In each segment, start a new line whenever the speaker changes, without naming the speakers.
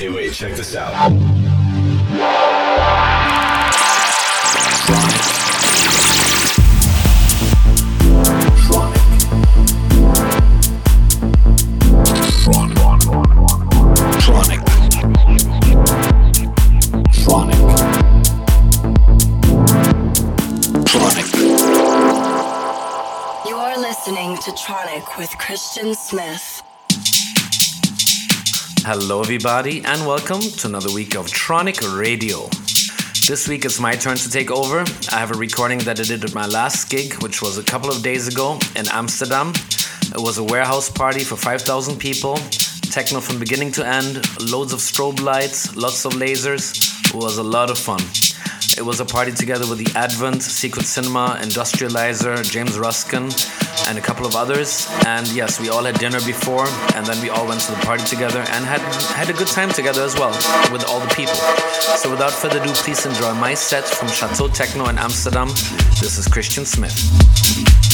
Hey, wait, check this out.
Tronic. Tronic. Tronic.
You are listening to Tronic with Christian Smith.
Hello, everybody, and welcome to another week of Tronic Radio. This week it's my turn to take over. I have a recording that I did at my last gig, which was a couple of days ago in Amsterdam. It was a warehouse party for 5,000 people, techno from beginning to end, loads of strobe lights, lots of lasers. It was a lot of fun. It was a party together with the Advent, Secret Cinema, Industrialyzer, James Ruskin, and a couple of others. And yes, we all had dinner before, and then we all went to the party together and had had a good time together as well with all the people. So without further ado, please enjoy my set from Chateau Techno in Amsterdam. This is Christian Smith.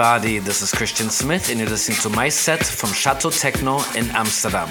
Everybody. This is Christian Smith, and you're listening to my set from Chateau Techno in Amsterdam.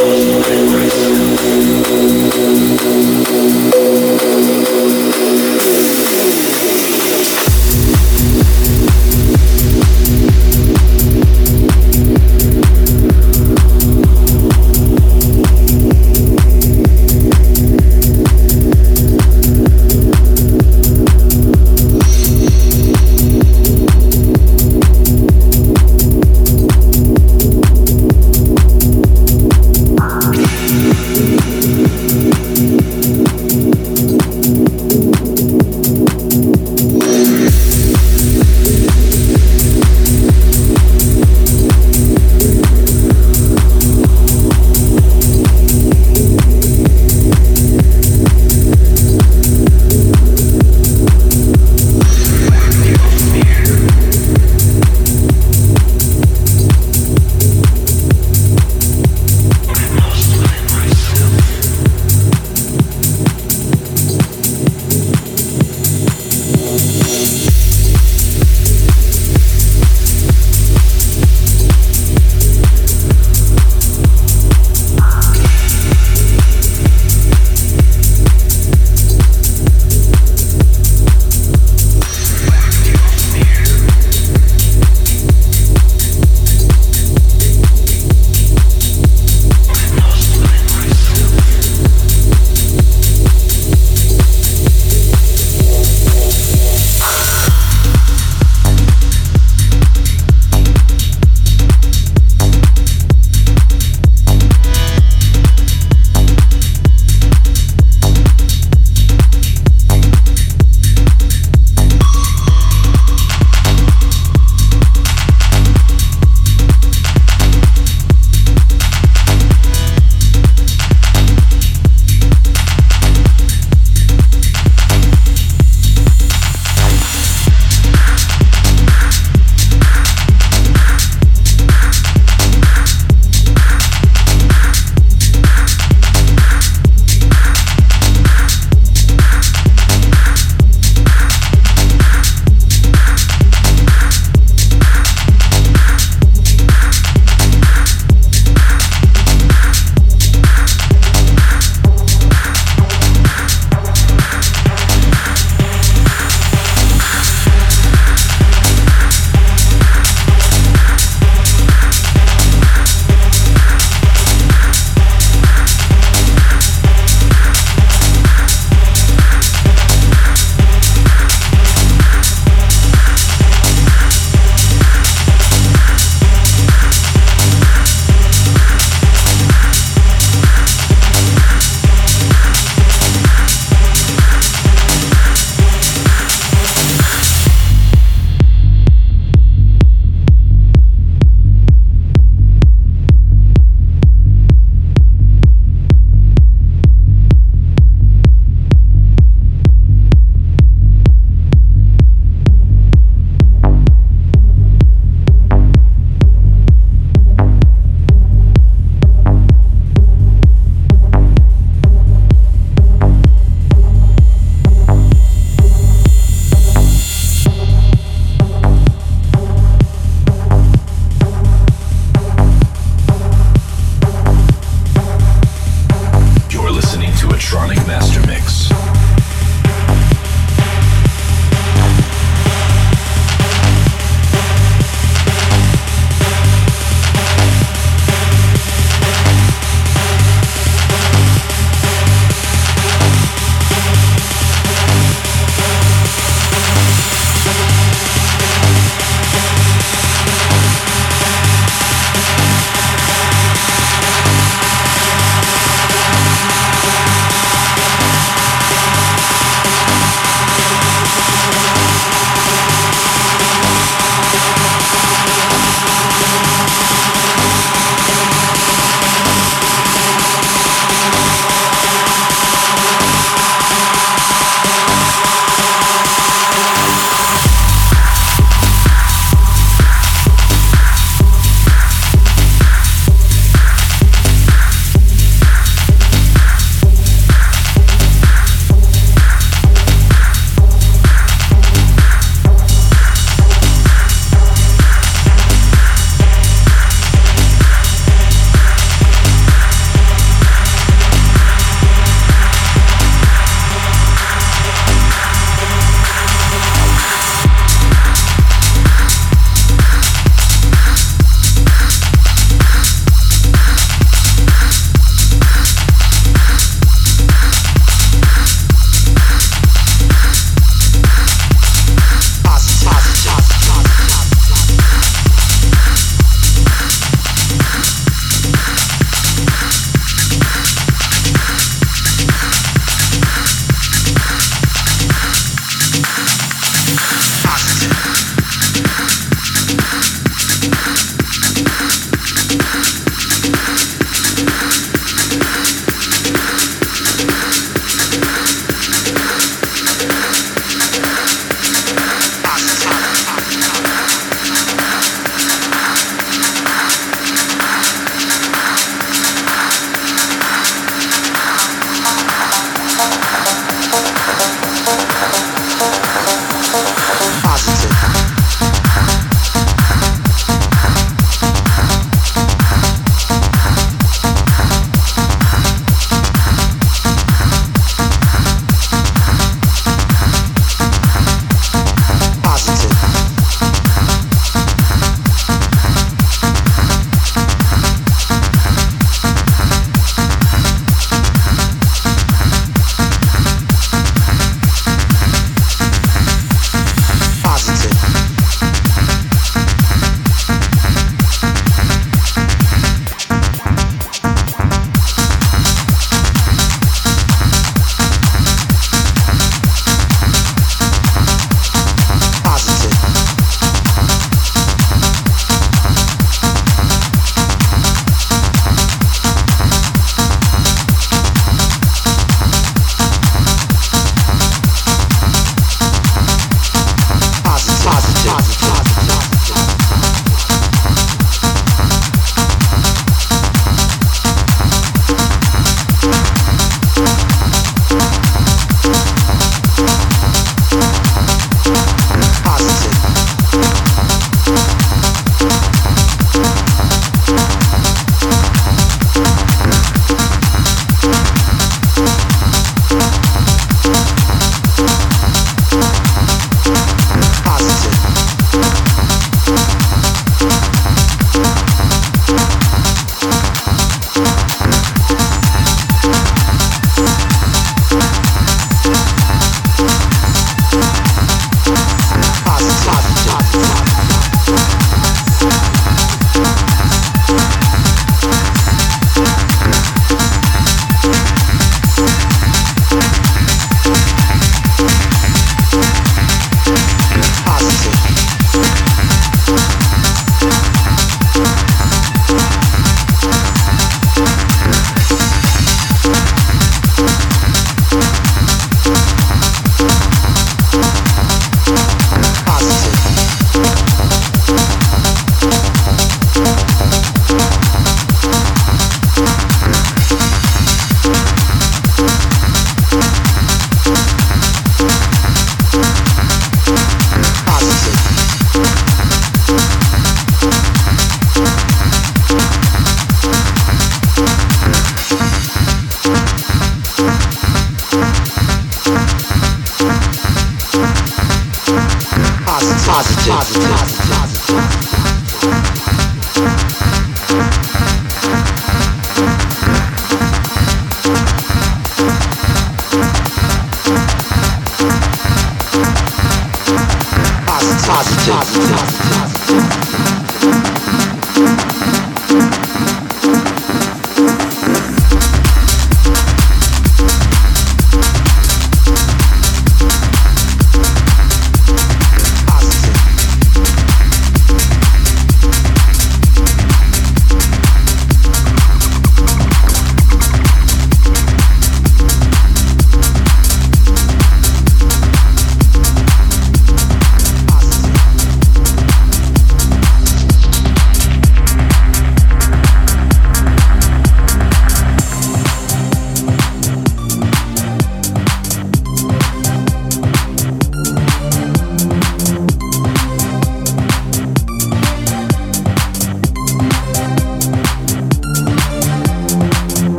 positive. positive.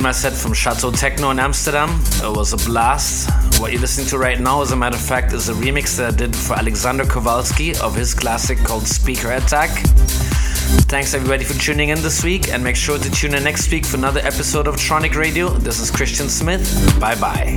Enjoyed my set from Chateau Techno in Amsterdam. It was a blast. What you're listening to right now, as a matter of fact, is a remix that I did for Alexander Kowalski of his classic called Speaker Attack. Thanks everybody for tuning in this week, and make sure to tune in next week for another episode of Tronic Radio. This is Christian Smith. Bye bye.